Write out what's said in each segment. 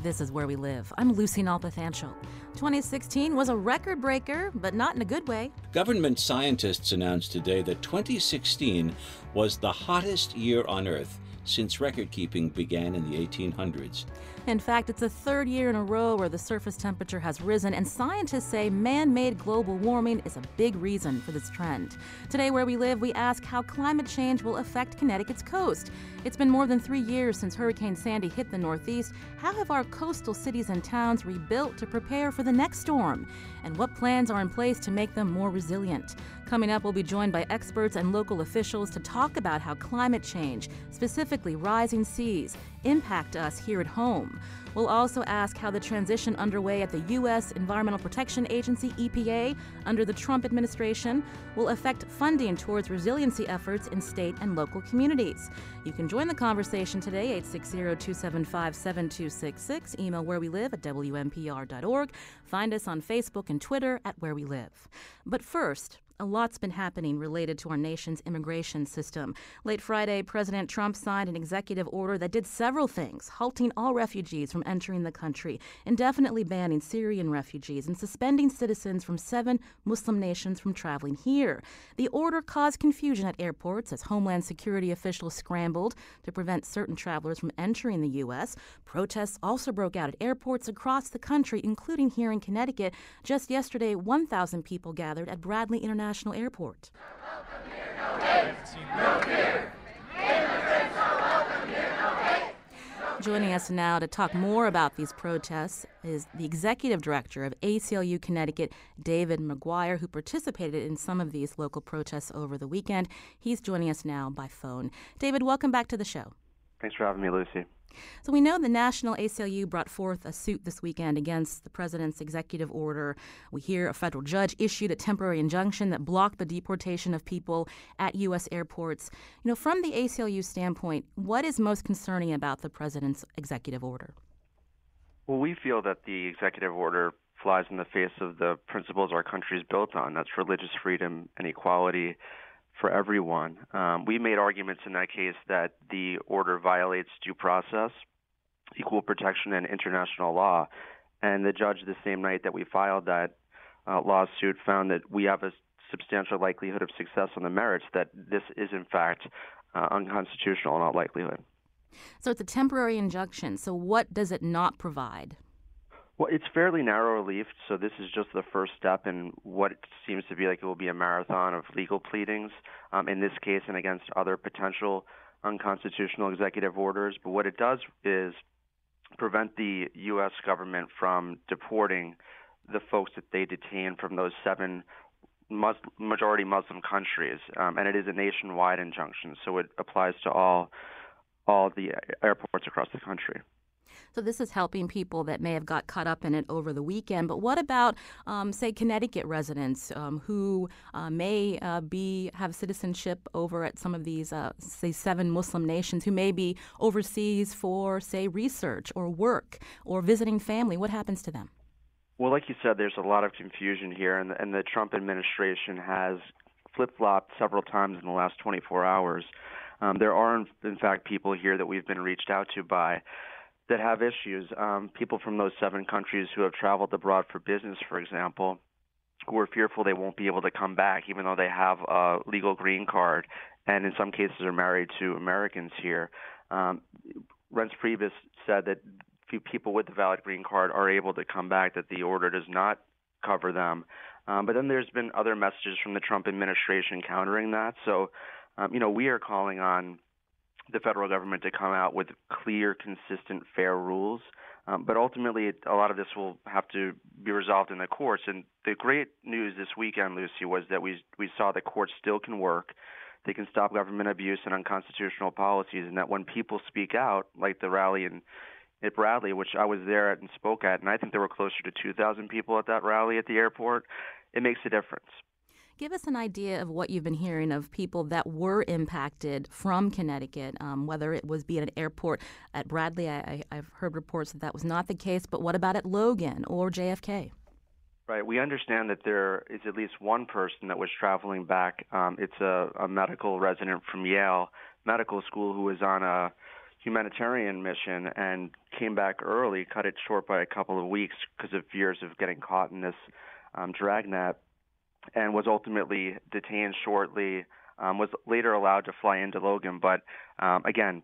This is Where We Live. I'm Lucy Nalpathanchil. 2016 was a record breaker, but not in a good way. Government scientists announced today that 2016 was the hottest year on Earth since record keeping began in the 1800s. In fact, it's the third year in a row where the surface temperature has risen, and scientists say man made global warming is a big reason for this trend. Today, where we live, we ask how climate change will affect Connecticut's coast. It's been more than three years since Hurricane Sandy hit the Northeast. How have our coastal cities and towns rebuilt to prepare for the next storm? And what plans are in place to make them more resilient? Coming up, we'll be joined by experts and local officials to talk about how climate change, specifically rising seas, impact us here at home. We'll also ask how the transition underway at the U.S. Environmental Protection Agency, EPA, under the Trump administration, will affect funding towards resiliency efforts in state and local communities. You can join the conversation today, 860 275 7266. Email where we live at WNPR.org. Find us on Facebook and Twitter at Where We Live. But first, a lot's been happening related to our nation's immigration system. Late Friday, President Trump signed an executive order that did several things, halting all refugees from entering the country, indefinitely banning Syrian refugees, and suspending citizens from seven Muslim nations from traveling here. The order caused confusion at airports as Homeland Security officials scrambled to prevent certain travelers from entering the U.S. Protests also broke out at airports across the country, including here in Connecticut. Just yesterday, 1,000 people gathered at Bradley International International Airport. Joining us now to talk more about these protests is the executive director of ACLU Connecticut, David McGuire, who participated in some of these local protests over the weekend. He's joining us now by phone. David, welcome back to the show. Thanks for having me, Lucy. So we know the National ACLU brought forth a suit this weekend against the president's executive order. We hear a federal judge issued a temporary injunction that blocked the deportation of people at U.S. airports. You know, from the ACLU standpoint, what is most concerning about the president's executive order? Well, we feel that the executive order flies in the face of the principles our country is built on. That's religious freedom and equality for everyone. Um, we made arguments in that case that the order violates due process, equal protection, and international law. And the judge, the same night that we filed that uh, lawsuit, found that we have a substantial likelihood of success on the merits, that this is, in fact, uh, unconstitutional in all likelihood. So it's a temporary injunction. So, what does it not provide? Well, it's fairly narrow relief, so this is just the first step in what seems to be like it will be a marathon of legal pleadings um, in this case and against other potential unconstitutional executive orders. But what it does is prevent the U.S. government from deporting the folks that they detain from those seven majority Muslim countries, um, and it is a nationwide injunction, so it applies to all all the airports across the country. So this is helping people that may have got caught up in it over the weekend. But what about, um, say, Connecticut residents um, who uh, may uh, be have citizenship over at some of these, uh, say, seven Muslim nations who may be overseas for, say, research or work or visiting family? What happens to them? Well, like you said, there's a lot of confusion here, and the, and the Trump administration has flip flopped several times in the last 24 hours. Um, there are, in fact, people here that we've been reached out to by that have issues. Um, people from those seven countries who have traveled abroad for business, for example, who are fearful they won't be able to come back, even though they have a legal green card, and in some cases are married to Americans here. Um, Reince Priebus said that few people with the valid green card are able to come back, that the order does not cover them. Um, but then there's been other messages from the Trump administration countering that. So, um, you know, we are calling on the federal government to come out with clear, consistent, fair rules. Um, but ultimately, it, a lot of this will have to be resolved in the courts. And the great news this weekend, Lucy, was that we we saw the courts still can work. They can stop government abuse and unconstitutional policies, and that when people speak out, like the rally in at Bradley, which I was there at and spoke at, and I think there were closer to 2,000 people at that rally at the airport, it makes a difference. Give us an idea of what you've been hearing of people that were impacted from Connecticut, um, whether it was be at an airport at Bradley. I, have heard reports that that was not the case, but what about at Logan or JFK? Right. We understand that there is at least one person that was traveling back. Um, it's a, a medical resident from Yale Medical School who was on a humanitarian mission and came back early, cut it short by a couple of weeks because of fears of getting caught in this um, dragnet and was ultimately detained shortly. Um, was later allowed to fly into Logan, but um, again,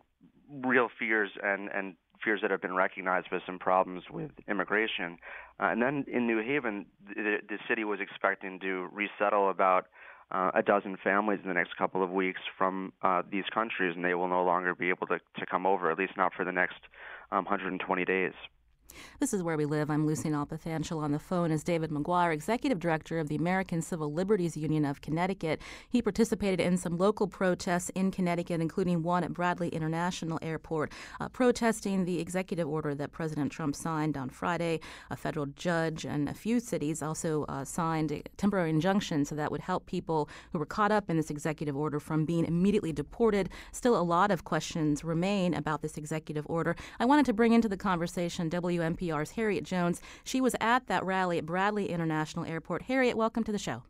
real fears and and fears that have been recognized with some problems with immigration. Uh, and then in New Haven, the, the city was expecting to resettle about uh, a dozen families in the next couple of weeks from uh, these countries, and they will no longer be able to, to come over, at least not for the next um, 120 days. This is Where We Live. I'm Lucy Nalpathanchil. On the phone is David McGuire, Executive Director of the American Civil Liberties Union of Connecticut. He participated in some local protests in Connecticut, including one at Bradley International Airport, uh, protesting the executive order that President Trump signed on Friday. A federal judge and a few cities also uh, signed a temporary injunction so that would help people who were caught up in this executive order from being immediately deported. Still, a lot of questions remain about this executive order. I wanted to bring into the conversation W. WNPR's Harriet Jones. She was at that rally at Bradley International Airport. Harriet, welcome to the show.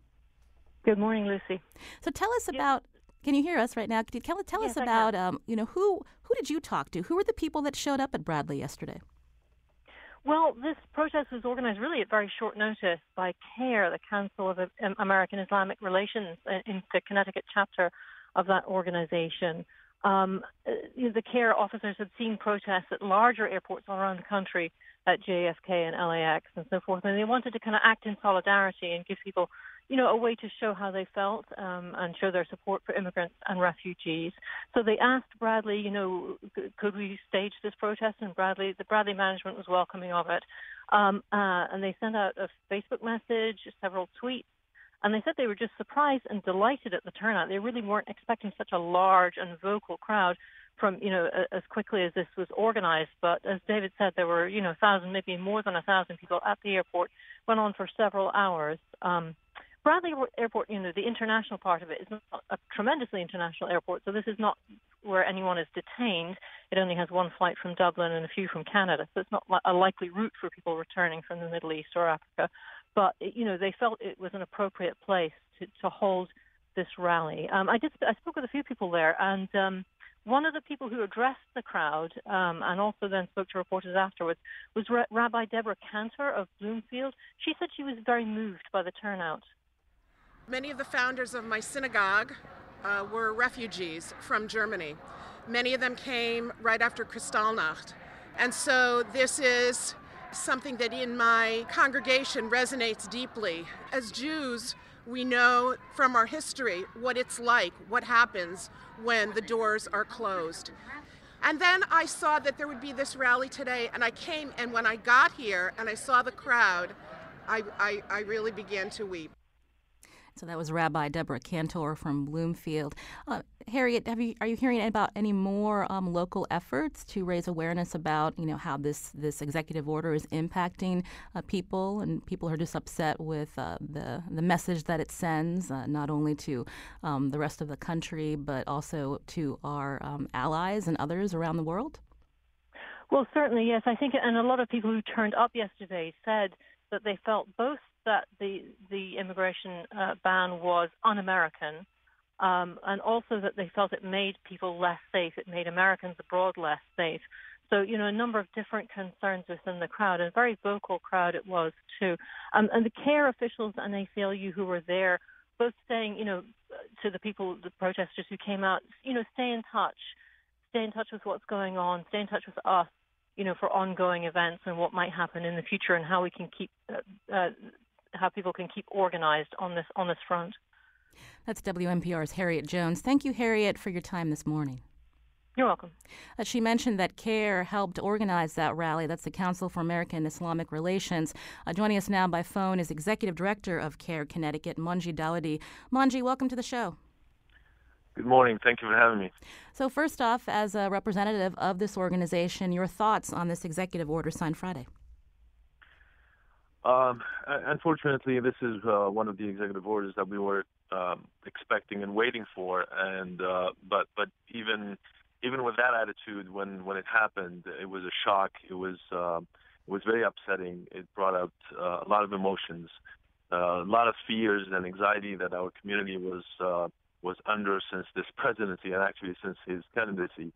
Good morning, Lucy. So tell us about. Can you hear us right now? Can you tell, tell yes, us about um, you know who who did you talk to? Who were the people that showed up at Bradley yesterday? Well, this protest was organized really at very short notice by CAIR, the Council of American Islamic Relations, in the Connecticut chapter of that organization um, uh, you know, the CAIR officers had seen protests at larger airports all around the country at JFK and LAX and so forth, and they wanted to kind of act in solidarity and give people, you know, a way to show how they felt um, and show their support for immigrants and refugees. So they asked Bradley, you know, could we stage this protest? And Bradley, the Bradley management was welcoming of it, um, uh, and they sent out a Facebook message, several tweets and they said they were just surprised and delighted at the turnout. They really weren't expecting such a large and vocal crowd from, you know, as quickly as this was organized. But as David said, there were, you know, a thousand, maybe more than a thousand people at the airport. Went on for several hours. Um, Bradley Airport, you know, the international part of it is not a tremendously international airport, so this is not where anyone is detained. It only has one flight from Dublin and a few from Canada, so it's not a likely route for people returning from the Middle East or Africa but you know they felt it was an appropriate place to, to hold this rally. Um, I did. I spoke with a few people there, and um, one of the people who addressed the crowd um, and also then spoke to reporters afterwards was Ra- Rabbi Deborah Cantor of Bloomfield. She said she was very moved by the turnout. Many of the founders of my synagogue uh, were refugees from Germany. Many of them came right after Kristallnacht. And so this is something that in my congregation resonates deeply. As Jews, we know from our history what it's like, what happens when the doors are closed. And then I saw that there would be this rally today, and I came, and when I got here and I saw the crowd, I, I, I really began to weep. So that was Rabbi Deborah Cantor from Bloomfield. Uh, Harriet, have you are you hearing about any more um, local efforts to raise awareness about you know how this this executive order is impacting uh, people and people are just upset with uh, the the message that it sends uh, not only to um, the rest of the country but also to our um, allies and others around the world? Well, certainly yes. I think, and a lot of people who turned up yesterday said that they felt both that the the immigration uh, ban was un-American, um, and also that they felt it made people less safe. It made Americans abroad less safe. So you know a number of different concerns within the crowd, and a very vocal crowd it was too. Um, and the CAIR officials and ACLU who were there, both saying you know to the people, the protesters who came out, you know, stay in touch, stay in touch with what's going on, stay in touch with us you know, for ongoing events and what might happen in the future and how we can keep uh, uh, how people can keep organized on this on this front. That's WNPR's Harriet Jones. Thank you, Harriet, for your time this morning. You're welcome. Uh, she mentioned that CAIR helped organize that rally. That's the Council for American Islamic Relations. Uh, joining us now by phone is Executive Director of CAIR Connecticut, Mongi Dhaouadi. Mongi, welcome to the show. Good morning. Thank you for having me. So, first off, as a representative of this organization, your thoughts on this executive order signed Friday? Um, unfortunately, this is uh, one of the executive orders that we were um, expecting and waiting for, and uh, but but even even with that attitude, when when it happened, it was a shock. It was uh, it was very upsetting. It brought out uh, a lot of emotions, uh, a lot of fears and anxiety that our community was uh, was under since this presidency and actually since his candidacy.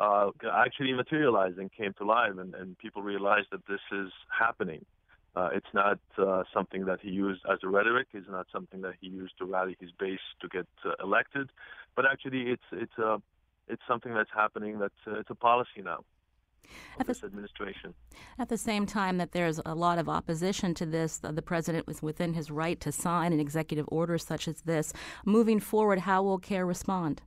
Uh, actually materialized and came to life, and, and people realized that this is happening. Uh, it's not uh, something that he used as a rhetoric. It's not something that he used to rally his base to get uh, elected. But actually, it's it's a uh, it's something that's happening. That's uh, it's a policy now. At this administration. At the same time that there's a lot of opposition to this, the president was within his right to sign an executive order such as this. Moving forward, how will CAIR respond?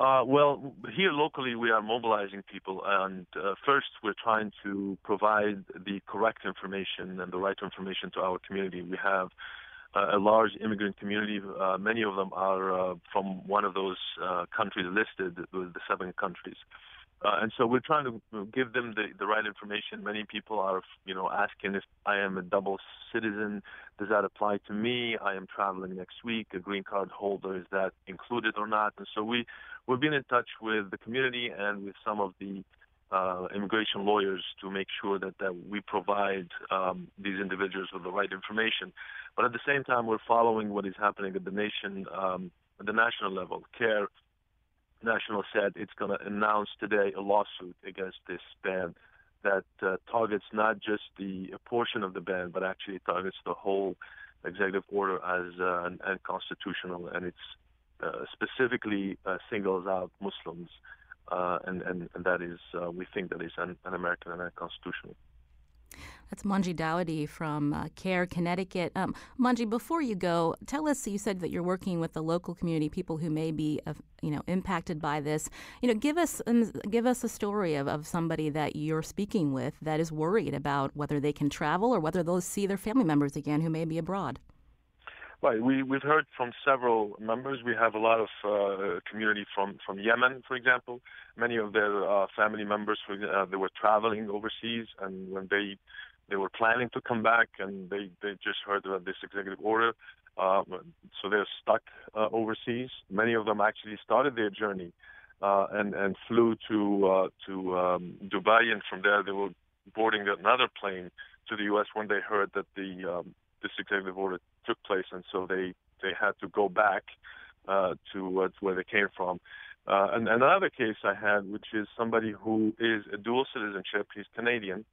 Uh, well, here locally, we are mobilizing people, and uh, first, we're trying to provide the correct information and the right information to our community. We have uh, a large immigrant community. Uh, many of them are uh, from one of those uh, countries listed, the seven countries. Uh, and so we're trying to give them the, the right information. Many people are, you know, asking if I am a double citizen, does that apply to me? I am traveling next week. A green card holder, is that included or not? And so we we've been in touch with the community and with some of the uh, immigration lawyers to make sure that, that we provide um, these individuals with the right information. But at the same time, we're following what is happening at the nation, um, at the national level. CAIR National said it's going to announce today a lawsuit against this ban that uh, targets not just the portion of the ban, but actually targets the whole executive order as uh, unconstitutional, and it's uh, specifically uh, singles out Muslims, uh, and, and, and that is uh, we think that is un- un-American and unconstitutional. That's Mongi Dhaouadi from uh, CAIR Connecticut. Um, Mongi, before you go, tell us. You said that you're working with the local community, people who may be, uh, you know, impacted by this. You know, give us um, give us a story of, of somebody that you're speaking with that is worried about whether they can travel or whether they'll see their family members again who may be abroad. Right. We, we've heard from several members. We have a lot of uh, community from, from Yemen, for example. Many of their uh, family members, for, uh, they were traveling overseas, and when they they were planning to come back, and they, they just heard about this executive order. Uh, so they're stuck uh, overseas. Many of them actually started their journey uh, and and flew to uh, to um, Dubai, and from there they were boarding another plane to the U.S. when they heard that the um, this executive order took place, and so they they had to go back uh, to, uh, to where they came from. Uh, and, another case I had, which is somebody who is a dual citizenship. He's Canadian,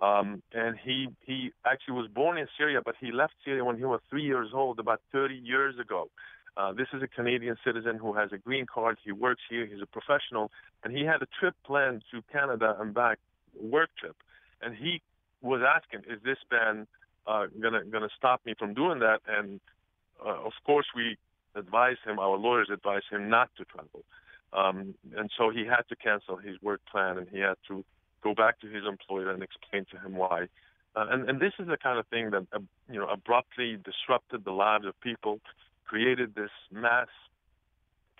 um, and he he actually was born in Syria, but he left Syria when he was three years old, about 30 years ago. Uh, this is a Canadian citizen who has a green card. He works here. He's a professional, and he had a trip planned to Canada and back, work trip, and he was asking, "Is this ban gonna gonna stop me from doing that. And uh, of course, we advise him. Our lawyers advise him not to travel. Um, and so he had to cancel his work plan, and he had to go back to his employer and explain to him why. Uh, and, and this is the kind of thing that uh, you know abruptly disrupted the lives of people, created this mass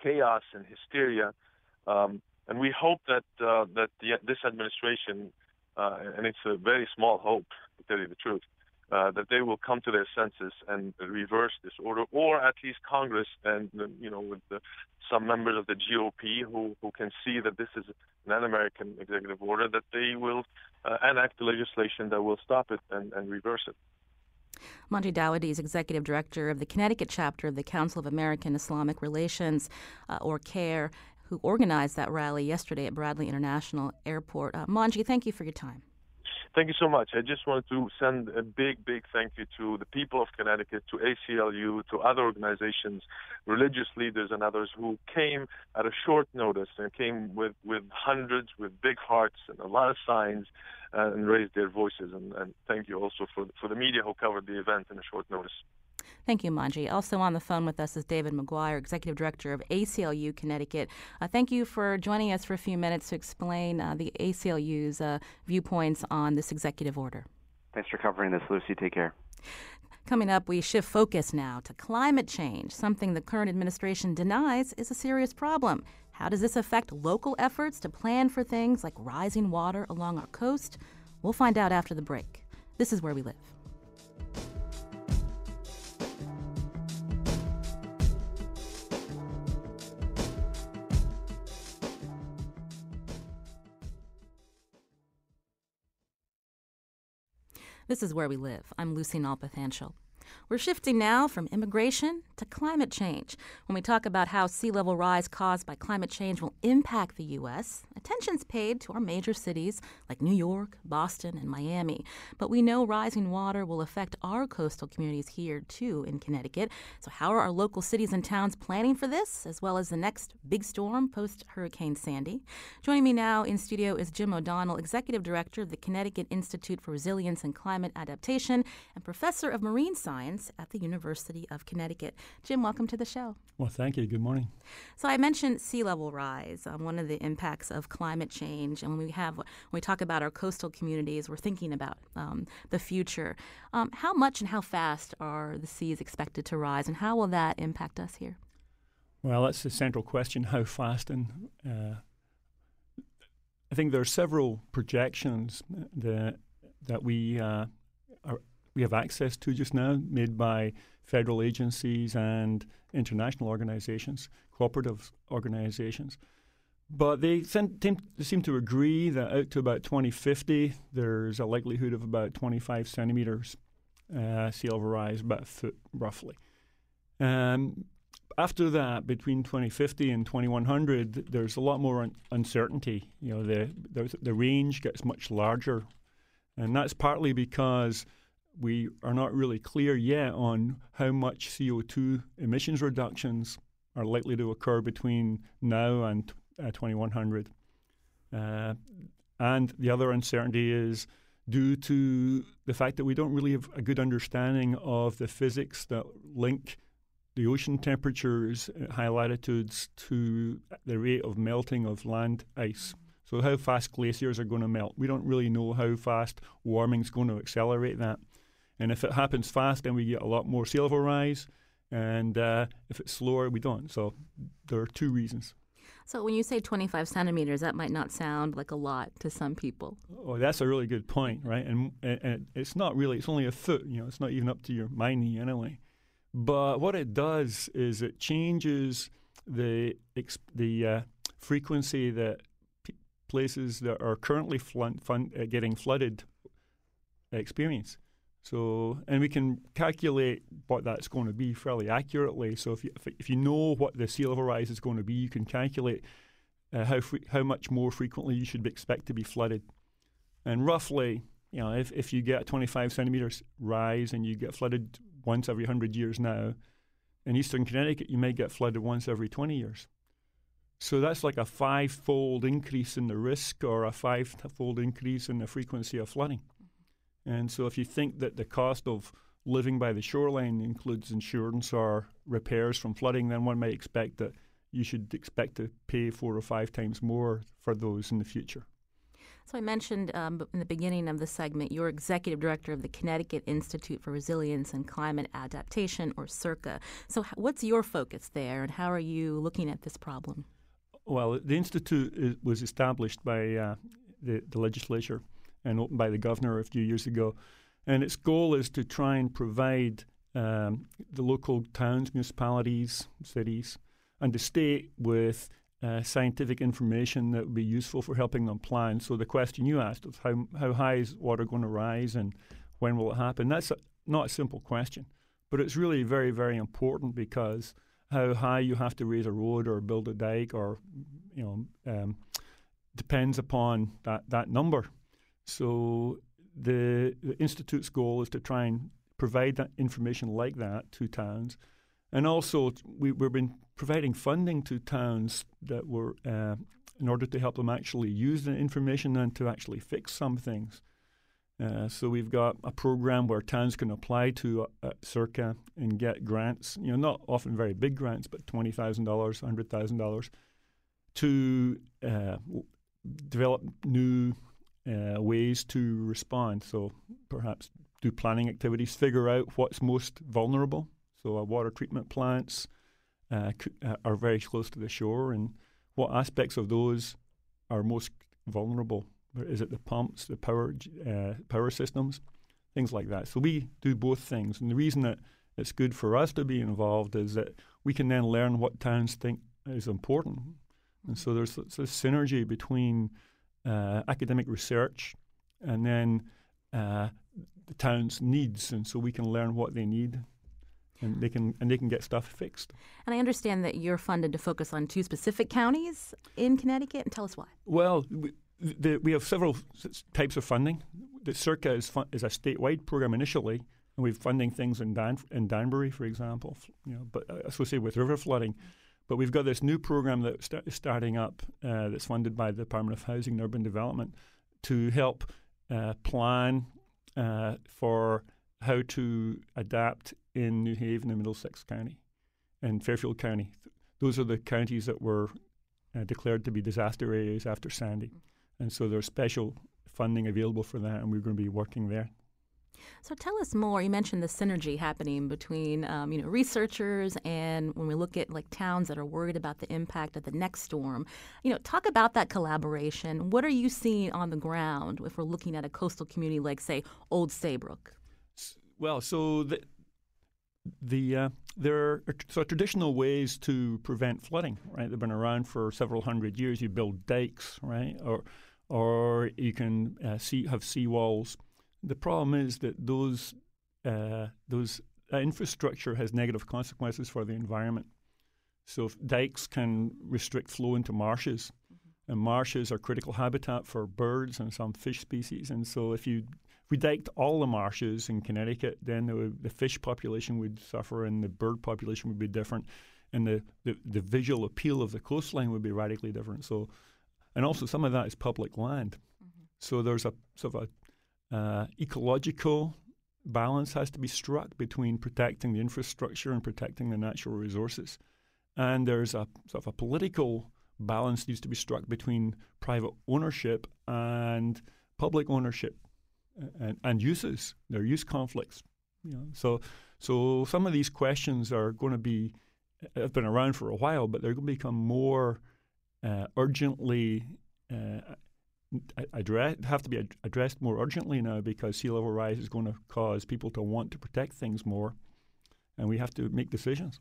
chaos and hysteria. Um, and we hope that uh, that the, this administration, uh, and it's a very small hope to tell you the truth, uh, that they will come to their senses and reverse this order, or at least Congress and you know with the, some members of the GOP who who can see that this is an un-American executive order, that they will uh, enact legislation that will stop it and, and reverse it. Mongi Dhaouadi is executive director of the Connecticut chapter of the Council of American Islamic Relations, uh, or CAIR, who organized that rally yesterday at Bradley International Airport. Uh, Mongi, thank you for your time. Thank you so much. I just wanted to send a big, big thank you to the people of Connecticut, to ACLU, to other organizations, religious leaders, and others who came at a short notice and came with, with hundreds, with big hearts and a lot of signs, uh, and raised their voices. And, and thank you also for, for the media who covered the event in a short notice. Thank you, Mongi. Also on the phone with us is David McGuire, Executive Director of ACLU Connecticut. Uh, thank you for joining us for a few minutes to explain uh, the ACLU's uh, viewpoints on this executive order. Thanks for covering this, Lucy. Take care. Coming up, we shift focus now to climate change, something the current administration denies is a serious problem. How does this affect local efforts to plan for things like rising water along our coast? We'll find out after the break. This is where we live. This is where we live. I'm Lucy Nalpathanchil. We're shifting now from immigration to climate change. When we talk about how sea level rise caused by climate change will impact the U.S., attention's paid to our major cities like New York, Boston, and Miami. But we know rising water will affect our coastal communities here, too, in Connecticut. So, how are our local cities and towns planning for this, as well as the next big storm post Hurricane Sandy? Joining me now in studio is Jim O'Donnell, Executive Director of the Connecticut Institute for Resilience and Climate Adaptation and Professor of Marine Science at the University of Connecticut. Jim, welcome to the show. Well, thank you. Good morning. So I mentioned sea level rise, um, one of the impacts of climate change, and when we have when we talk about our coastal communities, we're thinking about um, the future. Um, how much and how fast are the seas expected to rise, and how will that impact us here? Well, that's the central question: how fast and uh, I think there are several projections that that we uh, are, we have access to just now, made by federal agencies and international organizations, cooperative organizations. But they seem, to agree that out to about 2050, there's a likelihood of about 25 centimeters uh, sea level rise, about a foot roughly. Um, after that, between 2050 and 2100, there's a lot more un- uncertainty. You know, the, the, the range gets much larger, and that's partly because we are not really clear yet on how much CO2 emissions reductions are likely to occur between now and uh, 2100. Uh, and the other uncertainty is due to the fact that we don't really have a good understanding of the physics that link the ocean temperatures at high latitudes to the rate of melting of land ice. So, how fast glaciers are going to melt. We don't really know how fast warming is going to accelerate that. And if it happens fast, then we get a lot more sea level rise. And uh, if it's slower, we don't. So there are two reasons. So when you say 25 centimeters, that might not sound like a lot to some people. Oh, that's a really good point, right? And, and it's not really, it's only a foot, you know, it's not even up to your my knee anyway. But what it does is it changes the, the uh, frequency that p- places that are currently fl- fun, uh, getting flooded experience. So, and we can calculate what that's going to be fairly accurately. So, if you, if, you know what the sea level rise is going to be, you can calculate uh, how how much more frequently you should expect to be flooded. And roughly, you know, if, if you get 25 centimeters rise and you get flooded once every 100 years now, in eastern Connecticut, you may get flooded once every 20 years. So that's like a five fold increase in the risk or a five fold increase in the frequency of flooding. And so if you think that the cost of living by the shoreline includes insurance or repairs from flooding, then one might expect that you should expect to pay four or five times more for those in the future. So I mentioned um, in the beginning of the segment, you're executive director of the Connecticut Institute for Resilience and Climate Adaptation, or CIRCA. So what's your focus there, and how are you looking at this problem? Well, the institute was established by uh, the, the legislature and opened by the governor a few years ago. And its goal is to try and provide um, the local towns, municipalities, cities, and the state with uh, scientific information that would be useful for helping them plan. So the question you asked of how how high is water going to rise and when will it happen? That's a, not a simple question, but it's really very very important because how high you have to raise a road or build a dike or you know um, depends upon that that number. So the, the Institute's goal is to try and provide that information like that to towns. And also, we, we've been providing funding to towns that were uh, in order to help them actually use the information and to actually fix some things. Uh, so we've got a program where towns can apply to uh, CIRCA and get grants. You know, not often very big grants, but twenty thousand dollars, hundred thousand dollars, to uh, develop new uh, ways to respond. So perhaps do planning activities, figure out what's most vulnerable. So, our water treatment plants uh, uh, are very close to the shore, and what aspects of those are most vulnerable? Is it the pumps, the power uh, power systems, things like that? So we do both things, and the reason that it's good for us to be involved is that we can then learn what towns think is important, and so there's this synergy between academic research and then uh, the town's needs, and so we can learn what they need and they can and they can get stuff fixed. And I understand that you're funded to focus on two specific counties in Connecticut. And tell us why. Well, we, the, we have several types of funding. The Circa is, fun, is a statewide program initially, and we're funding things in Dan, in Danbury, for example, you know, but uh, associated with river flooding. But we've got this new program that's start, starting up uh, that's funded by the Department of Housing and Urban Development to help uh, plan uh, for how to adapt in New Haven and Middlesex County and Fairfield County. Those are the counties that were uh, declared to be disaster areas after Sandy. And so there's special funding available for that, and we're going to be working there. So tell us more. You mentioned the synergy happening between um, you know researchers and when we look at like towns that are worried about the impact of the next storm. You know, talk about that collaboration. What are you seeing on the ground if we're looking at a coastal community like say Old Saybrook? Well, so the, the uh, there are so traditional ways to prevent flooding, right? They've been around for several hundred years. You build dikes, right, or or you can uh, see have seawalls. The problem is that those uh, those uh, infrastructure has negative consequences for the environment. So dikes can restrict flow into marshes, mm-hmm. and marshes are critical habitat for birds and some fish species. And so if you we diked all the marshes in Connecticut, then the, the, fish population would suffer and the bird population would be different, and the, the, the, visual appeal of the coastline would be radically different. So, and also some of that is public land. Mm-hmm. So there's a sort of a uh, ecological balance has to be struck between protecting the infrastructure and protecting the natural resources, and there's a sort of a political balance needs to be struck between private ownership and public ownership and, and uses, their use conflicts. You know, so so some of these questions are going to be have been around for a while, but they're going to become more uh, urgently uh, address, have to be addressed more urgently now because sea level rise is going to cause people to want to protect things more, and we have to make decisions.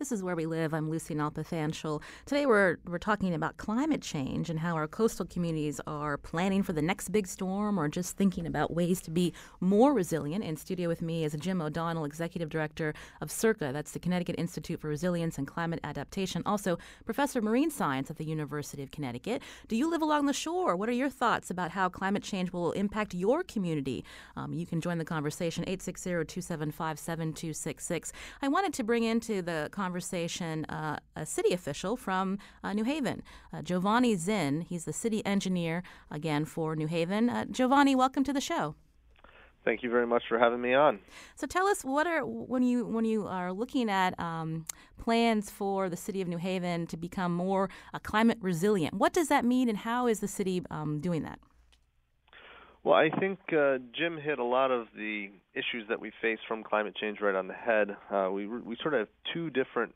This is Where We Live. I'm Lucy Nalpathanchil. Today we're, we're talking about climate change and how our coastal communities are planning for the next big storm or just thinking about ways to be more resilient. In studio with me is Jim O'Donnell, Executive Director of CIRCA, that's the Connecticut Institute for Resilience and Climate Adaptation, also Professor of Marine Science at the University of Connecticut. Do you live along the shore? What are your thoughts about how climate change will impact your community? Um, you can join the conversation 860 275 7266. I wanted to bring into the conversation conversation uh, a city official from uh, New Haven, uh, Giovanni Zinn. He's the city engineer again for New Haven. Uh, Giovanni, welcome to the show. Thank you very much for having me on. So tell us what are when you when you are looking at um, plans for the city of New Haven to become more uh, climate resilient. What does that mean, and how is the city um, doing that? Well, I think uh, Jim hit a lot of the issues that we face from climate change right on the head. Uh, we we sort of have two different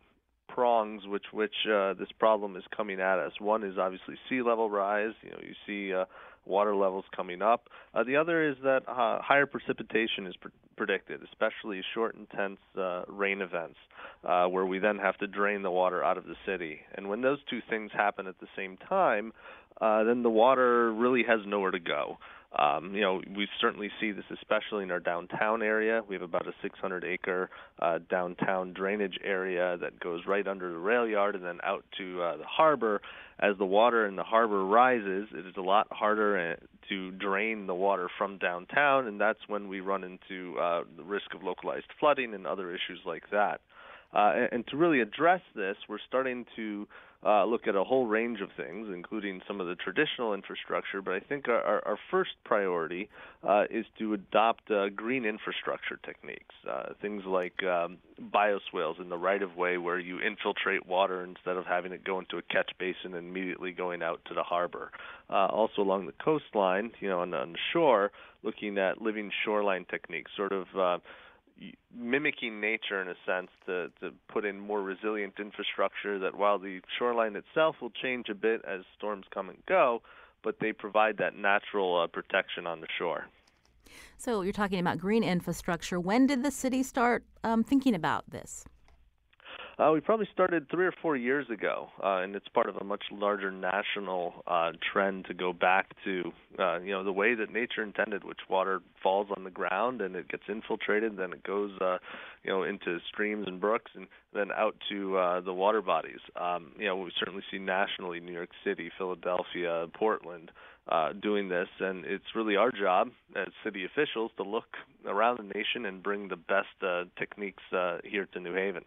prongs which which uh, this problem is coming at us. One is obviously sea level rise. You know, you see uh, water levels coming up. Uh, the other is that uh, higher precipitation is pr- predicted, especially short, intense uh, rain events, uh, where we then have to drain the water out of the city. And when those two things happen at the same time, uh, then the water really has nowhere to go. Um, you know, we certainly see this especially in our downtown area. We have about a 600 acre uh, downtown drainage area that goes right under the rail yard and then out to uh, the harbor. As the water in the harbor rises, it is a lot harder uh, to drain the water from downtown, and that's when we run into uh, the risk of localized flooding and other issues like that. Uh, and to really address this, we're starting to uh, look at a whole range of things, including some of the traditional infrastructure. But I think our, our first priority uh, is to adopt uh, green infrastructure techniques, uh, things like um, bioswales in the right of way, where you infiltrate water instead of having it go into a catch basin and immediately going out to the harbor. Uh, also along the coastline, you know, on, on the shore, looking at living shoreline techniques, sort of mimicking nature in a sense to to put in more resilient infrastructure that while the shoreline itself will change a bit as storms come and go, but they provide that natural uh, protection on the shore. So you're talking about green infrastructure. When did the city start um, thinking about this? Uh, we probably started three or four years ago, uh, and it's part of a much larger national uh, trend to go back to, uh, you know, the way that nature intended, which water falls on the ground and it gets infiltrated, then it goes, uh, you know, into streams and brooks, and then out to uh, the water bodies. Um, you know, we certainly see nationally New York City, Philadelphia, Portland. Uh, doing this, and it's really our job as city officials to look around the nation and bring the best uh, techniques uh, here to New Haven.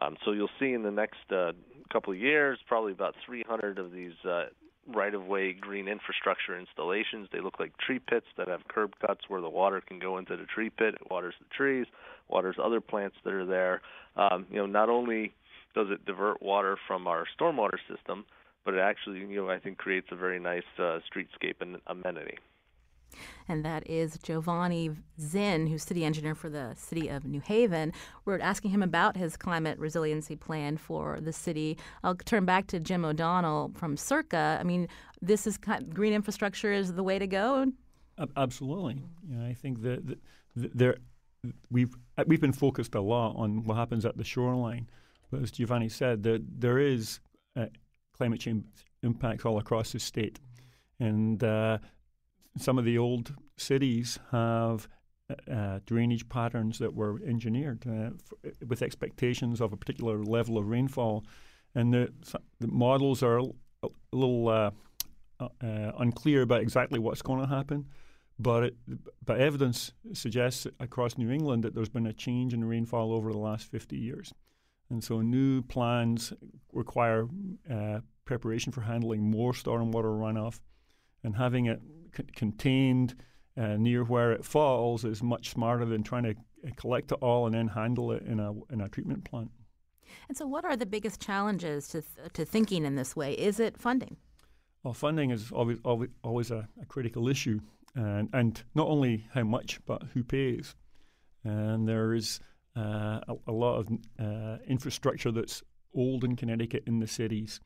Um, so you'll see in the next uh, couple of years, probably about 300 of these uh, right-of-way green infrastructure installations. They look like tree pits that have curb cuts where the water can go into the tree pit. It waters the trees, waters other plants that are there. Um, you know, not only does it divert water from our stormwater system, but it actually, you know, I think creates a very nice uh, streetscape and amenity and that is Giovanni Zinn, who's city engineer for the city of New Haven. We're asking him about his climate resiliency plan for the city. I'll turn back to Jim O'Donnell from Circa. I mean, this is green infrastructure is the way to go. Absolutely. You know, I think that the, there we've we've been focused a lot on what happens at the shoreline, but as Giovanni said, there there is uh, climate change impacts all across the state, and uh, some of the old cities have uh, drainage patterns that were engineered uh, f- with expectations of a particular level of rainfall, and the, the models are a, a little uh, uh, uh, unclear about exactly what's going to happen. But it, but evidence suggests across New England that there's been a change in rainfall over the last 50 years, and so new plans require uh, preparation for handling more stormwater runoff, and having it c- contained uh, near where it falls is much smarter than trying to uh, collect it all and then handle it in a in a treatment plant. And so, what are the biggest challenges to th- to thinking in this way? Is it funding? Well, funding is always always, always a, a critical issue, and and not only how much, but who pays. And there is uh, a, a, lot of uh, infrastructure that's old in Connecticut in the cities.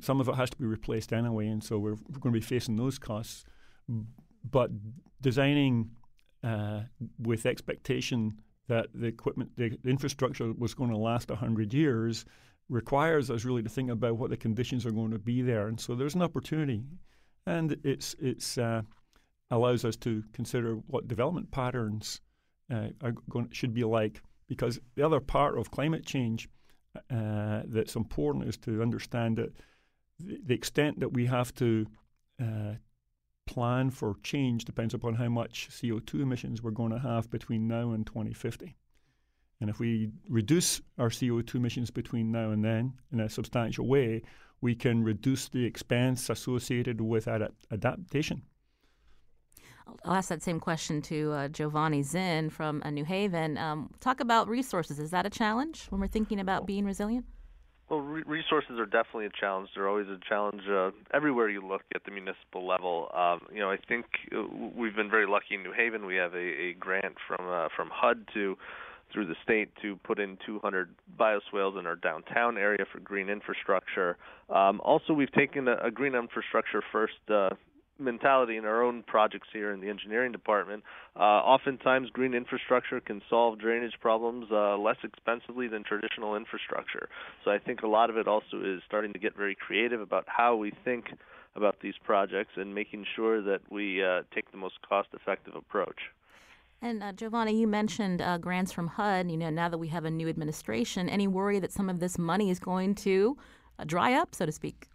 Some of it has to be replaced anyway, and so we're, we're going to be facing those costs but designing uh, with expectation that the equipment, the infrastructure was going to last 100 years requires us really to think about what the conditions are going to be there. And so there's an opportunity. And it's, it's uh, allows us to consider what development patterns uh, are going, should be like. Because the other part of climate change uh, that's important is to understand that the, extent that we have to uh, plan for change depends upon how much CO2 emissions we're going to have between now and 2050. And if we reduce our CO2 emissions between now and then in a substantial way, we can reduce the expense associated with ad- adaptation. I'll ask that same question to uh, Giovanni Zinn from uh, New Haven. Um, talk about resources. Is that a challenge when we're thinking about being resilient? Well, re- resources are definitely a challenge. They're always a challenge uh, everywhere you look at the municipal level. Um, you know, I think uh, we've been very lucky in New Haven. We have a, a grant from uh, from HUD to through the state to put in 200 bioswales in our downtown area for green infrastructure. Um, also, we've taken a, a green infrastructure first uh, mentality in our own projects here in the engineering department. Uh, oftentimes, green infrastructure can solve drainage problems uh, less expensively than traditional infrastructure. So I think a lot of it also is starting to get very creative about how we think about these projects and making sure that we uh, take the most cost-effective approach. And uh, Giovanni, you mentioned uh, grants from HUD. You know, now that we have a new administration, any worry that some of this money is going to uh, dry up, so to speak?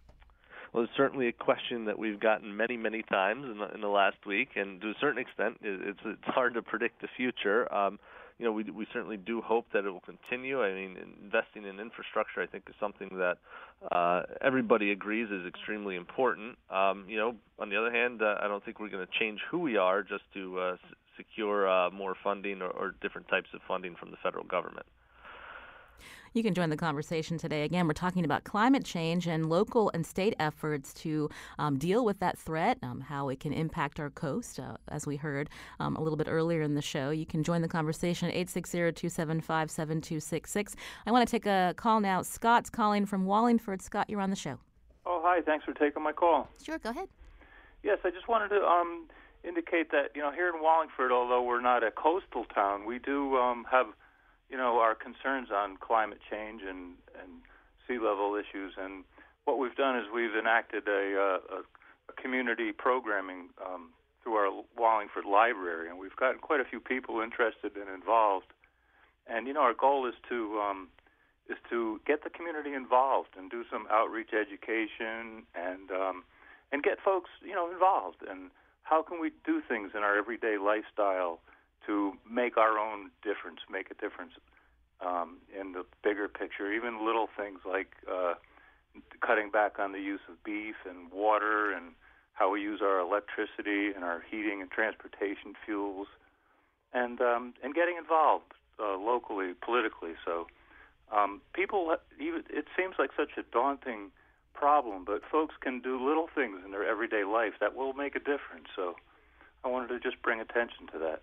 Well, it's certainly a question that we've gotten many, many times in the, in the last week, and to a certain extent, it's it's hard to predict the future. Um, you know, we we certainly do hope that it will continue. I mean, investing in infrastructure, I think, is something that uh, everybody agrees is extremely important. Um, you know, on the other hand, uh, I don't think we're going to change who we are just to uh, s- secure uh, more funding or, or different types of funding from the federal government. You can join the conversation today. Again, we're talking about climate change and local and state efforts to um, deal with that threat, um, how it can impact our coast, uh, as we heard um, a little bit earlier in the show. You can join the conversation at 860 275 7266. I want to take a call now. Scott's calling from Wallingford. Scott, you're on the show. Oh, hi. Thanks for taking my call. Sure, go ahead. Yes, I just wanted to um, indicate that, you know, here in Wallingford, although we're not a coastal town, we do um, have you know, our concerns on climate change and, and sea level issues. And what we've done is we've enacted a, uh, a, a community programming um, through our Wallingford Library, and we've gotten quite a few people interested and involved. And you know, our goal is to um, is to get the community involved and do some outreach education and um, and get folks you know involved. And how can we do things in our everyday lifestyle? To make our own difference, make a difference um, in the bigger picture. Even little things like uh, cutting back on the use of beef and water, and how we use our electricity and our heating and transportation fuels, and um, and getting involved uh, locally, politically. So um, people, even it seems like such a daunting problem, but folks can do little things in their everyday life that will make a difference. So I wanted to just bring attention to that.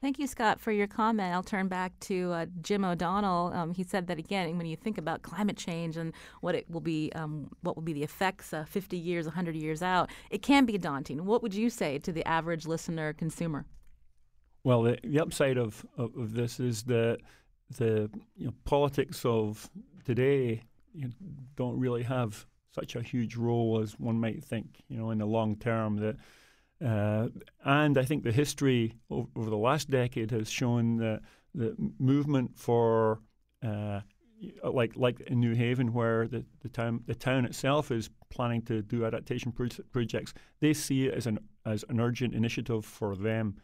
Thank you, Scott, for your comment. I'll turn back to uh, Jim O'Donnell. Um, he said that again, when you think about climate change and what it will be, um, what will be the effects uh, 50 years, 100 years out, it can be daunting. What would you say to the average listener consumer? Well, the, the upside of, of, of, this is that the you know, politics of today you don't really have such a huge role as one might think. You know, in the long term, that uh, and I think the history over, over, the last decade has shown that the movement for uh, like like in New Haven, where the, the town the town itself is planning to do adaptation pro- projects, they see it as an as an urgent initiative for them,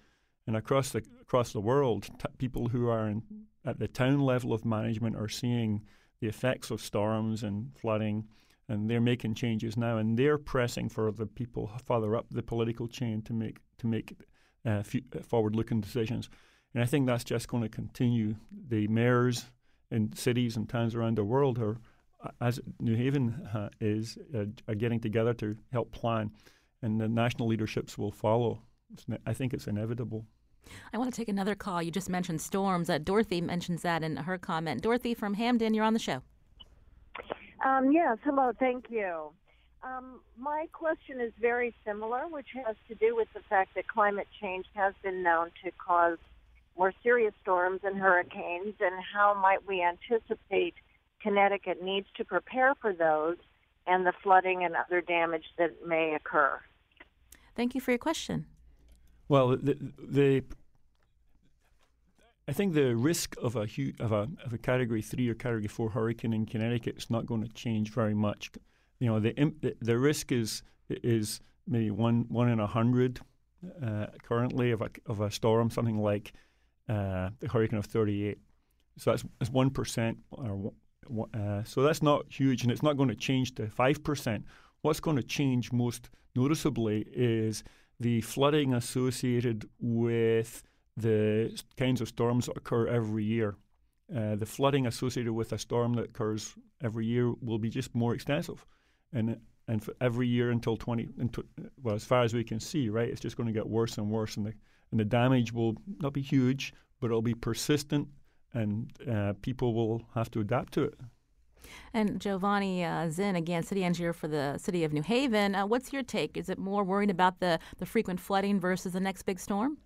and across the across the world, t- people who are in, at the town level of management are seeing the effects of storms and flooding and they're making changes now, and they're pressing for the people further up the political chain to make to make uh, forward-looking decisions. And I think that's just going to continue. The mayors in cities and towns around the world are, as New Haven uh, is, uh, are getting together to help plan, and the national leaderships will follow. Ne- I think it's inevitable. I want to take another call. You just mentioned storms. Uh, Dorothy mentions that in her comment. Dorothy from Hamden, you're on the show. Um, yes, hello, thank you. Um, my question is very similar, which has to do with the fact that climate change has been known to cause more serious storms and hurricanes, and how might we anticipate Connecticut needs to prepare for those and the flooding and other damage that may occur? Thank you for your question. Well, the, the I think the risk of a of a of a Category Three or Category Four hurricane in Connecticut is not going to change very much. You know, the the, risk is is maybe one one in a hundred uh, currently of a of a storm, something like uh, the hurricane of thirty eight. So that's that's one percent. Uh, so that's not huge, and it's not going to change to five percent. What's going to change most noticeably is the flooding associated with the kinds of storms that occur every year. Uh, the flooding associated with a storm that occurs every year will be just more extensive, and and for every year until twenty, until, well, as far as we can see, right, it's just going to get worse and worse, and the and the damage will not be huge, but it'll be persistent, and uh, people will have to adapt to it. And Giovanni uh, Zinn, again, city engineer for the city of New Haven. Uh, what's your take? Is it more worried about the, the frequent flooding versus the next big storm?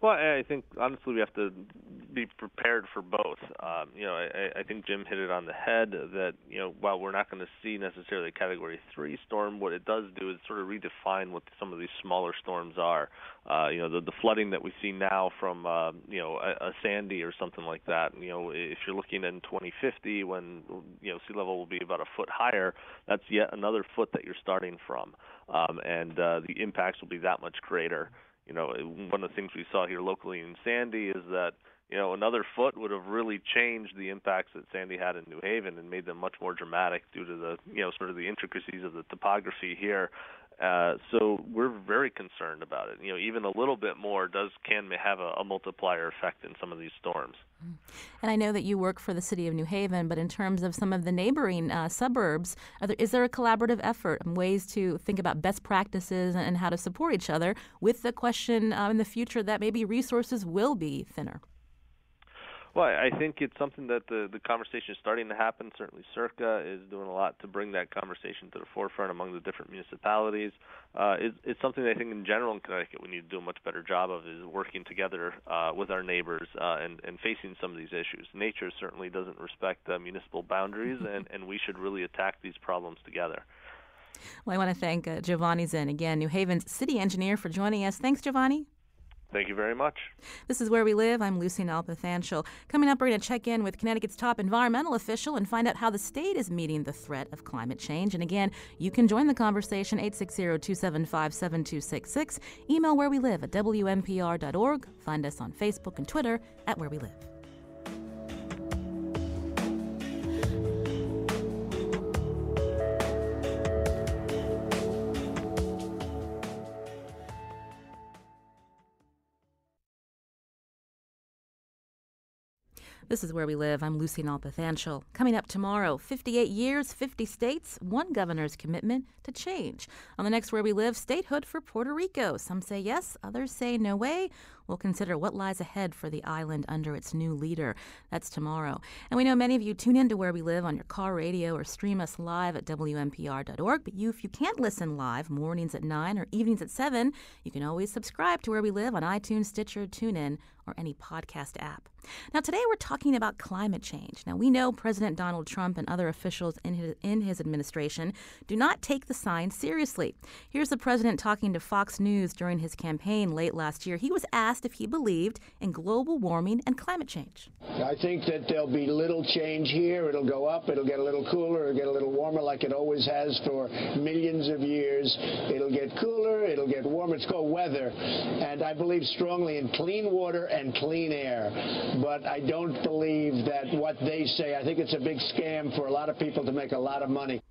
Well, I think honestly we have to be prepared for both. Um, you know, I, I think Jim hit it on the head that you know while we're not going to see necessarily a Category Three storm, what it does do is sort of redefine what some of these smaller storms are. Uh, you know, the, the flooding that we see now from uh, you know a, a Sandy or something like that. You know, if you're looking in 2050 when you know sea level will be about a foot higher, that's yet another foot that you're starting from, um, and uh, the impacts will be that much greater you know, one of the things we saw here locally in Sandy is that you know another foot would have really changed the impacts that Sandy had in New Haven and made them much more dramatic due to the you know sort of the intricacies of the topography here. Uh, so we're very concerned about it. You know, even a little bit more does can have a, a multiplier effect in some of these storms. And I know that you work for the city of New Haven, but in terms of some of the neighboring uh, suburbs, there, is there a collaborative effort and ways to think about best practices and, how to support each other with the question uh, in the future that maybe resources will be thinner? Well, I think it's something that the the conversation is starting to happen. Certainly, Circa is doing a lot to bring that conversation to the forefront among the different municipalities. Uh, it's, it's something I think in general in Connecticut we need to do a much better job of is working together uh, with our neighbors uh, and and facing some of these issues. Nature certainly doesn't respect uh, municipal boundaries, and and we should really attack these problems together. Well, I want to thank uh, Giovanni Zinn again, New Haven's city engineer, for joining us. Thanks, Giovanni. Thank you very much. This is Where We Live. I'm Lucy Nalpathanchil. Coming up, we're going to check in with Connecticut's top environmental official and find out how the state is meeting the threat of climate change. And again, you can join the conversation 860-275-7266. Email where we live at WNPR.org. Find us on Facebook and Twitter at Where We Live. This is Where We Live. I'm Lucy Nalpathanchil. Coming up tomorrow, 58 years, 50 states, one governor's commitment to change. On the next Where We Live, statehood for Puerto Rico. Some say yes, others say no way. We'll consider what lies ahead for the island under its new leader. That's tomorrow. And we know many of you tune in to Where We Live on your car radio or stream us live at WNPR.org. But you, if you can't listen live mornings at 9 or evenings at 7, you can always subscribe to Where We Live on iTunes, Stitcher, TuneIn, or any podcast app. Now, today we're talking about climate change. Now, we know President Donald Trump and other officials in his, in his administration do not take the signs seriously. Here's the president talking to Fox News during his campaign late last year. He was asked if he believed in global warming and climate change. I think that there'll be little change here. It'll go up, it'll get a little cooler, it'll get a little warmer like it always has for millions of years. It'll get cooler, it'll get warmer. It's called weather. And I believe strongly in clean water and clean air but I don't believe that what they say, I think it's a big scam for a lot of people to make a lot of money.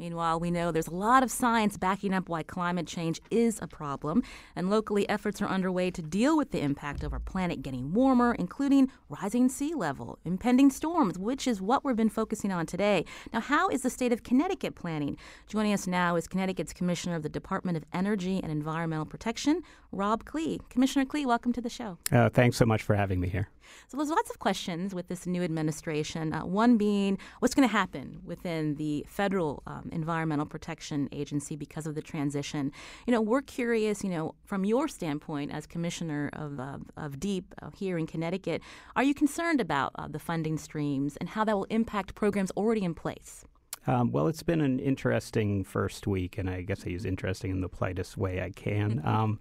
Meanwhile, we know there's a lot of science backing up why climate change is a problem, and locally efforts are underway to deal with the impact of our planet getting warmer, including rising sea level, impending storms, which is what we've been focusing on today. Now, how is the state of Connecticut planning? Joining us now is Connecticut's Commissioner of the Department of Energy and Environmental Protection, Rob Klee. Commissioner Klee, welcome to the show. Uh, thanks so much for having me here. So there's lots of questions with this new administration. Uh, one being, what's going to happen within the federal um, Environmental Protection Agency because of the transition? You know, we're curious. You know, from your standpoint as commissioner of uh, of DEEP uh, here in Connecticut, are you concerned about uh, the funding streams and how that will impact programs already in place? Um, well, it's been an interesting first week, and I guess I use interesting in the politest way I can. Um,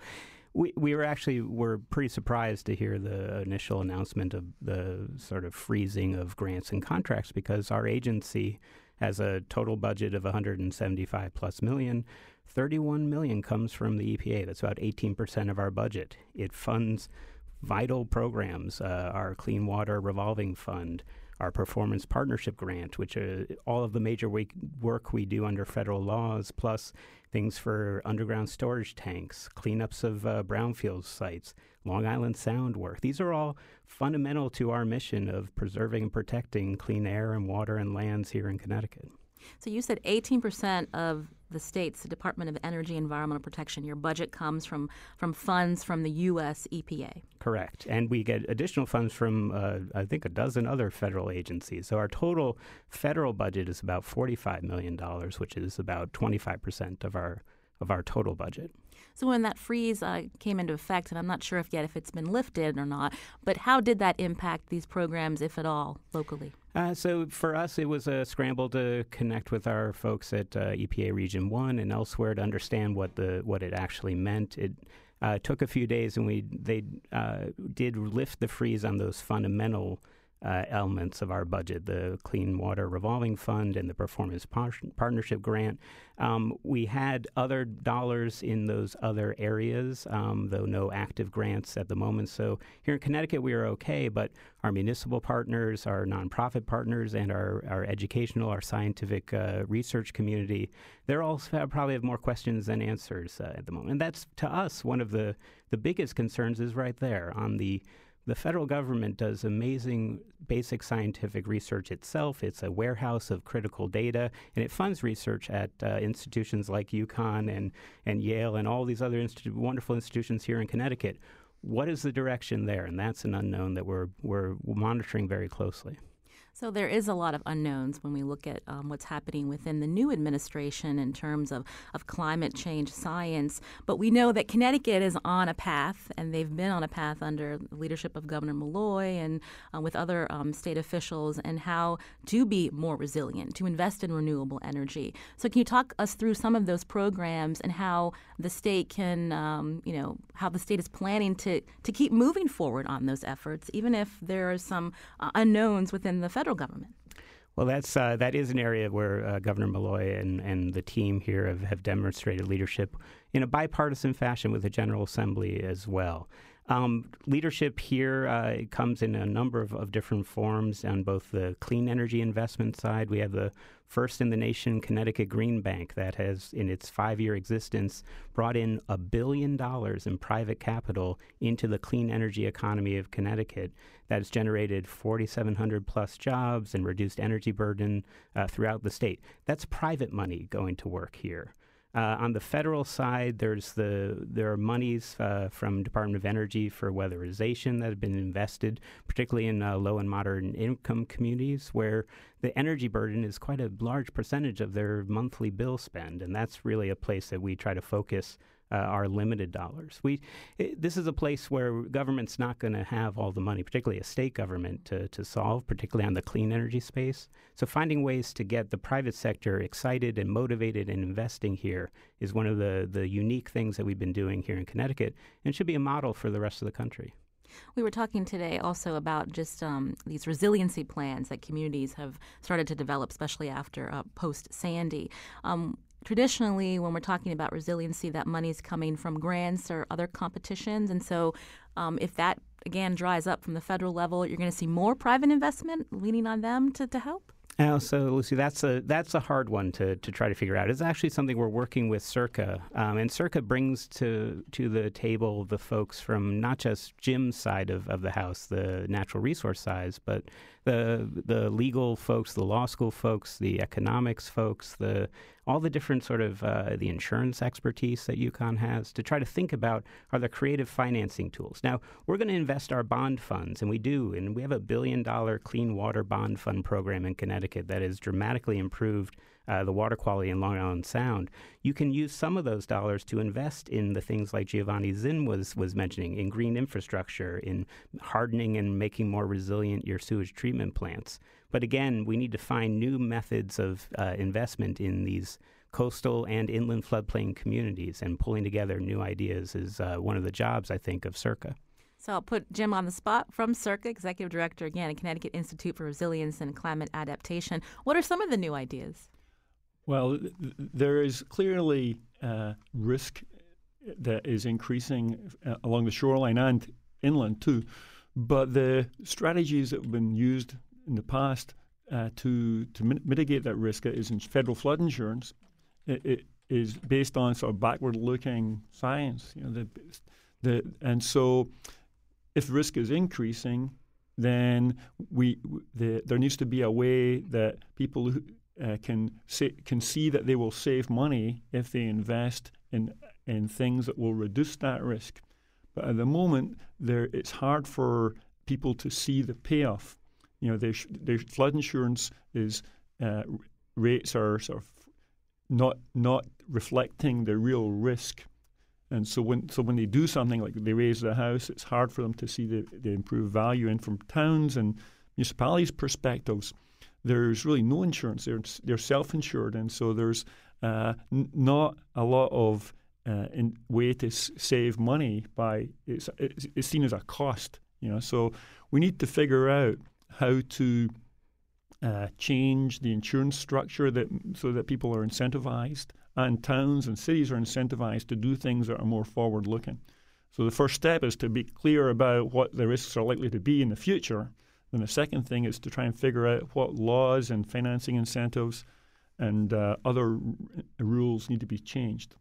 we, we were actually were pretty surprised to hear the initial announcement of the sort of freezing of grants and contracts because our agency has a total budget of 175 plus million. 31 million comes from the EPA. That's about 18% of our budget. It funds vital programs, uh, our Clean Water Revolving Fund, our Performance Partnership Grant, which uh, all of the major work we do under federal laws, plus things for underground storage tanks, cleanups of uh, brownfield sites, Long Island Sound work. These are all fundamental to our mission of preserving and protecting clean air and water and lands here in Connecticut. So you said 18% of the state's Department of Energy and Environmental Protection, your budget comes from, from funds from the U.S. EPA. Correct. And we get additional funds from, uh, I think, a dozen other federal agencies. So our total federal budget is about $45 million, which is about 25% of our, of our total budget. So when that freeze uh, came into effect, and I'm not sure if yet if it's been lifted or not, but how did that impact these programs, if at all, locally? Uh, so for us, it was a scramble to connect with our folks at uh, EPA Region One and elsewhere to understand what the what it actually meant. It uh, took a few days, and we they uh, did lift the freeze on those fundamental uh, elements of our budget the Clean Water Revolving Fund and the Performance Par- Partnership Grant. Um, we had other dollars in those other areas, um, though no active grants at the moment. So here in Connecticut, we are okay, but our municipal partners, our nonprofit partners, and our, our educational, our scientific uh, research community, they're all probably have more questions than answers uh, at the moment. And that's to us one of the, the biggest concerns is right there on the the federal government does amazing basic scientific research itself. It's a warehouse of critical data, and it funds research at uh, institutions like UConn and, and Yale and all these other wonderful institutions here in Connecticut. What is the direction there? And that's an unknown that we're, we're monitoring very closely. So there is a lot of unknowns when we look at um, what's happening within the new administration in terms of, of climate change science. But we know that Connecticut is on a path, and they've been on a path under the leadership of Governor Malloy and uh, with other um, state officials, and how to be more resilient, to invest in renewable energy. So can you talk us through some of those programs and how the state can, um, you know, how the state is planning to to keep moving forward on those efforts, even if there are some uh, unknowns within the federal federal government? Well, that's uh, that is an area where uh, Governor Malloy and, and the team here have, have demonstrated leadership in a bipartisan fashion with the General Assembly as well. Um, leadership here uh, comes in a number of, of, different forms on both the clean energy investment side. We have the first in the nation Connecticut Green Bank that has, in its five year existence, brought in a billion dollars in private capital into the clean energy economy of Connecticut. That has generated 4,700 plus jobs and reduced energy burden uh, throughout the state. That's private money going to work here. Uh, on the federal side, there's the there are monies uh, from Department of Energy for weatherization that have been invested, particularly in uh, low and moderate income communities, where the energy burden is quite a large percentage of their monthly bill spend, and that's really a place that we try to focus uh, our limited dollars. We it, this is a place where government's not going to have all the money, particularly a state government, to, to solve, particularly on the clean energy space. So finding ways to get the private sector excited and motivated and investing here is one of the the unique things that we've been doing here in Connecticut, and should be a model for the rest of the country. We were talking today also about just um, these resiliency plans that communities have started to develop, especially after uh, post Sandy. Um, traditionally, when we're talking about resiliency, that money is coming from grants or other competitions. And so, um, if that again dries up from the federal level, you're going to see more private investment leaning on them to, to help. Uh, so, Lucy, that's a that's a hard one to, to try to figure out. It's actually something we're working with Circa, um, and Circa brings to to the table the folks from not just Jim's side of, of the house, the natural resource side, but the the legal folks, the law school folks, the economics folks, the all the different sort of uh, the insurance expertise that UConn has to try to think about are the creative financing tools. Now we're going to invest our bond funds, and we do, and we have a billion dollar clean water bond fund program in Connecticut that has dramatically improved uh, the water quality in Long Island Sound, you can use some of those dollars to invest in the things like Giovanni Zinn was was mentioning in green infrastructure, in hardening and making more resilient your sewage treatment plants. But again, we need to find new methods of uh, investment in these coastal and inland floodplain communities, and pulling together new ideas is uh, one of the jobs I think of Circa. So I'll put Jim on the spot from Circa, Executive Director again at Connecticut Institute for Resilience and Climate Adaptation. What are some of the new ideas? Well, th- there is clearly uh, risk that is increasing uh, along the shoreline and inland too. But the strategies that have been used in the past uh, to to mi- mitigate that risk is in federal flood insurance. It, it is based on sort of backward-looking science. You know, the, the and so if risk is increasing, then we the, there needs to be a way that people who, uh, can say, can see that they will save money if they invest in in things that will reduce that risk. But at the moment, there it's hard for people to see the payoff. You know, their, their flood insurance is uh, rates are sort of not not reflecting the real risk. And so when so when they do something like they raise the house, it's hard for them to see the, the improved value. And from towns and municipalities' perspectives, there's really no insurance. They're they're self-insured, and so there's uh, n- not a lot of uh, way to s- save money by it's, it's, it's seen as a cost. You know, so we need to figure out how to uh, change the insurance structure that so that people are incentivized, and towns and cities are incentivized to do things that are more forward looking. So the first step is to be clear about what the risks are likely to be in the future. Then the second thing is to try and figure out what laws and financing incentives and uh, other r- rules need to be changed.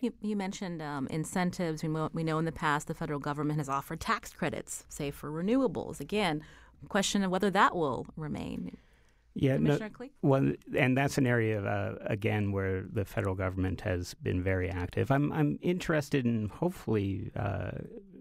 You, you mentioned um, incentives. We know, we know in the past the federal government has offered tax credits, say for renewables. Again, question of whether that will remain. Yeah, no, well, and that's an area uh, again where the federal government has been very active. I'm I'm interested in hopefully uh,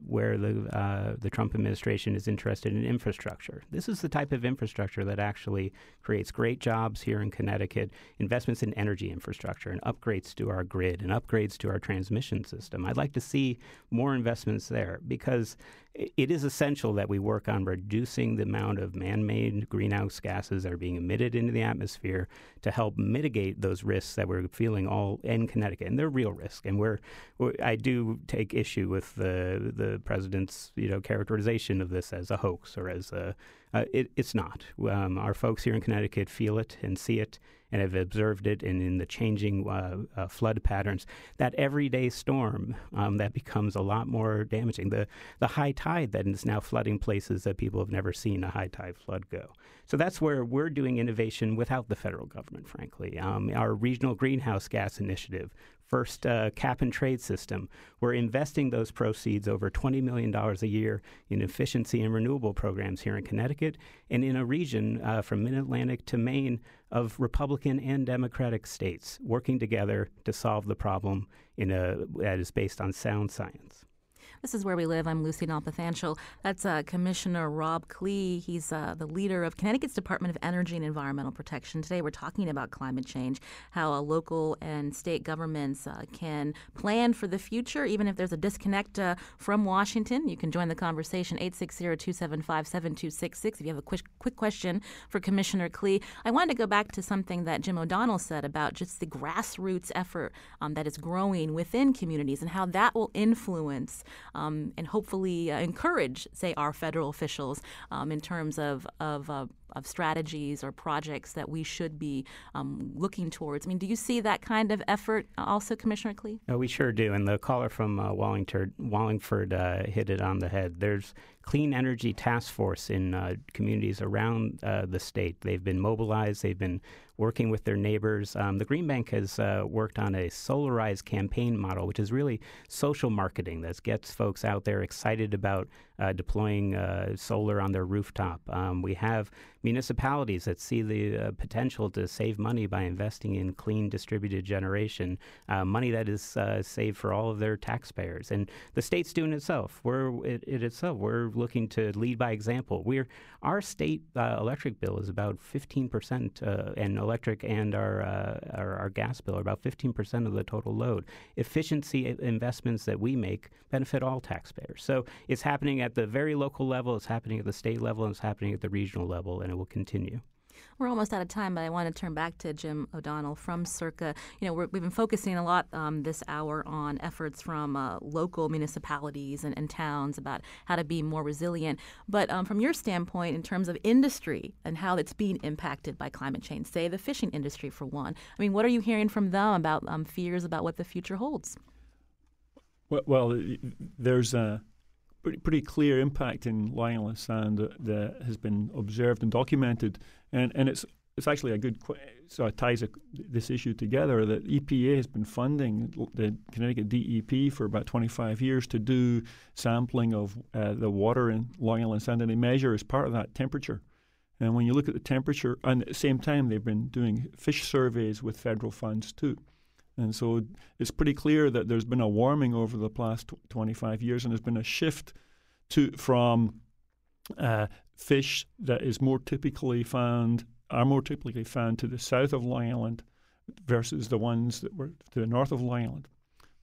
where the uh, the Trump administration is interested in infrastructure. This is the type of infrastructure that actually creates great jobs here in Connecticut. Investments in energy infrastructure and upgrades to our grid and upgrades to our transmission system. I'd like to see more investments there because it is essential that we work on reducing the amount of man-made greenhouse gases that are being emitted into the atmosphere to help mitigate those risks that we're feeling all in Connecticut, and they're real risks. And we're, we're I do take issue with the the president's you know characterization of this as a hoax or as a uh, it, it's not. Um, our folks here in Connecticut feel it and see it and have observed it and in the changing uh, uh, flood patterns. That everyday storm um, that becomes a lot more damaging. The the high tide that is now flooding places that people have never seen a high tide flood go. So that's where we're doing innovation without the federal government, frankly. Um, our regional greenhouse gas initiative, first uh, cap and trade system. We're investing those proceeds over $20 million a year in efficiency and renewable programs here in Connecticut and in a region uh, from mid Atlantic to Maine of Republican and Democratic states working together to solve the problem in a, that is based on sound science. This is where we live. I'm Lucy Nalpathanchil. That's uh, Commissioner Rob Klee. He's uh, the leader of Connecticut's Department of Energy and Environmental Protection. Today, we're talking about climate change, how local and state governments uh, can plan for the future, even if there's a disconnect uh, from Washington. You can join the conversation 860-275-7266 if you have a quick, quick question for Commissioner Klee. I wanted to go back to something that Jim O'Donnell said about just the grassroots effort um, that is growing within communities and how that will influence um, and hopefully uh, encourage, say, our federal officials um, in terms of of, uh, of strategies or projects that we should be um, looking towards. I mean, do you see that kind of effort also, Commissioner Klee? No, we sure do. And the caller from uh, Wallingford, Wallingford uh, hit it on the head. There's clean energy task force in uh, communities around uh, the state. They've been mobilized. They've been working with their neighbors. Um, the Green Bank has uh, worked on a solarized campaign model, which is really social marketing that gets folks out there excited about deploying uh, solar on their rooftop. Um, we have municipalities that see the uh, potential to save money by investing in clean distributed generation, uh, money that is uh, saved for all of their taxpayers. And the state's doing itself. We're it, it itself. We're looking to lead by example. We're our state uh, electric bill is about 15 percent, and electric and our, our, our gas bill are about 15 percent of the total load. Efficiency investments that we make benefit all taxpayers. So it's happening at the very local level, it's happening at the state level, and it's happening at the regional level, and it will continue. We're almost out of time, but I want to turn back to Jim O'Donnell from Circa. You know, we have been focusing a lot um, this hour on efforts from uh, local municipalities and, and, towns about how to be more resilient. But um, from your standpoint, in terms of industry and how it's being impacted by climate change, say the fishing industry for one, I mean, what are you hearing from them about um, fears about what the future holds? Well, well there's a pretty, pretty clear impact in Island Sound that, that, has been observed and documented, and and it's it's actually a good so it ties a, this issue together that EPA has been funding the Connecticut DEP for about 25 years to do sampling of uh, the water in Long Island Sound, and they measure as part of that temperature. And when you look at the temperature, and at the same time, they've been doing fish surveys with federal funds too. And so it's pretty clear that there's been a warming over the past 25 years, and there's been a shift to from uh, fish that is more typically found are more typically found to the south of Long Island versus the ones that were to the north of Long Island.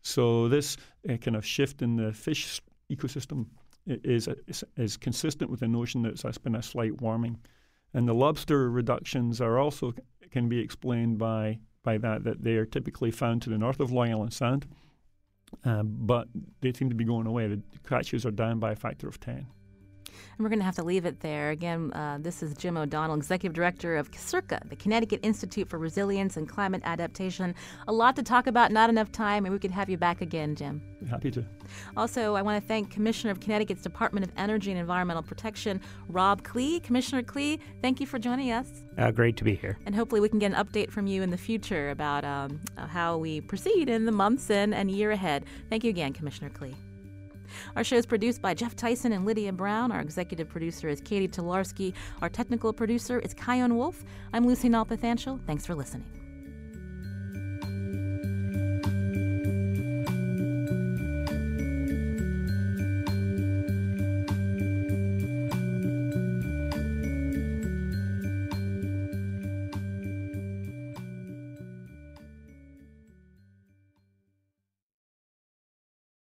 So this uh, kind of shift in the fish ecosystem is, is, is consistent with the notion that there's been a slight warming, and the lobster reductions are also can be explained by by that that they are typically found to the north of Long Island Sound, uh, but they seem to be going away. The catches are down by a factor of 10. We're going to have to leave it there. Again, uh, this is Jim O'Donnell, Executive Director of CIRCA, the Connecticut Institute for Resilience and Climate Adaptation. A lot to talk about, not enough time, and we could have you back again, Jim. Happy to. Also, I want to thank Commissioner of Connecticut's Department of Energy and Environmental Protection, Rob Klee. Commissioner Klee, thank you for joining us. Uh, great to be here. And hopefully, we can get an update from you in the future about um, how we proceed in the months and, and year ahead. Thank you again, Commissioner Klee. Our show is produced by Jeff Tyson and Lydia Brown. Our executive producer is Catie Talarski. Our technical producer is Chion Wolf. I'm Lucy Nalpathanchil. Thanks for listening.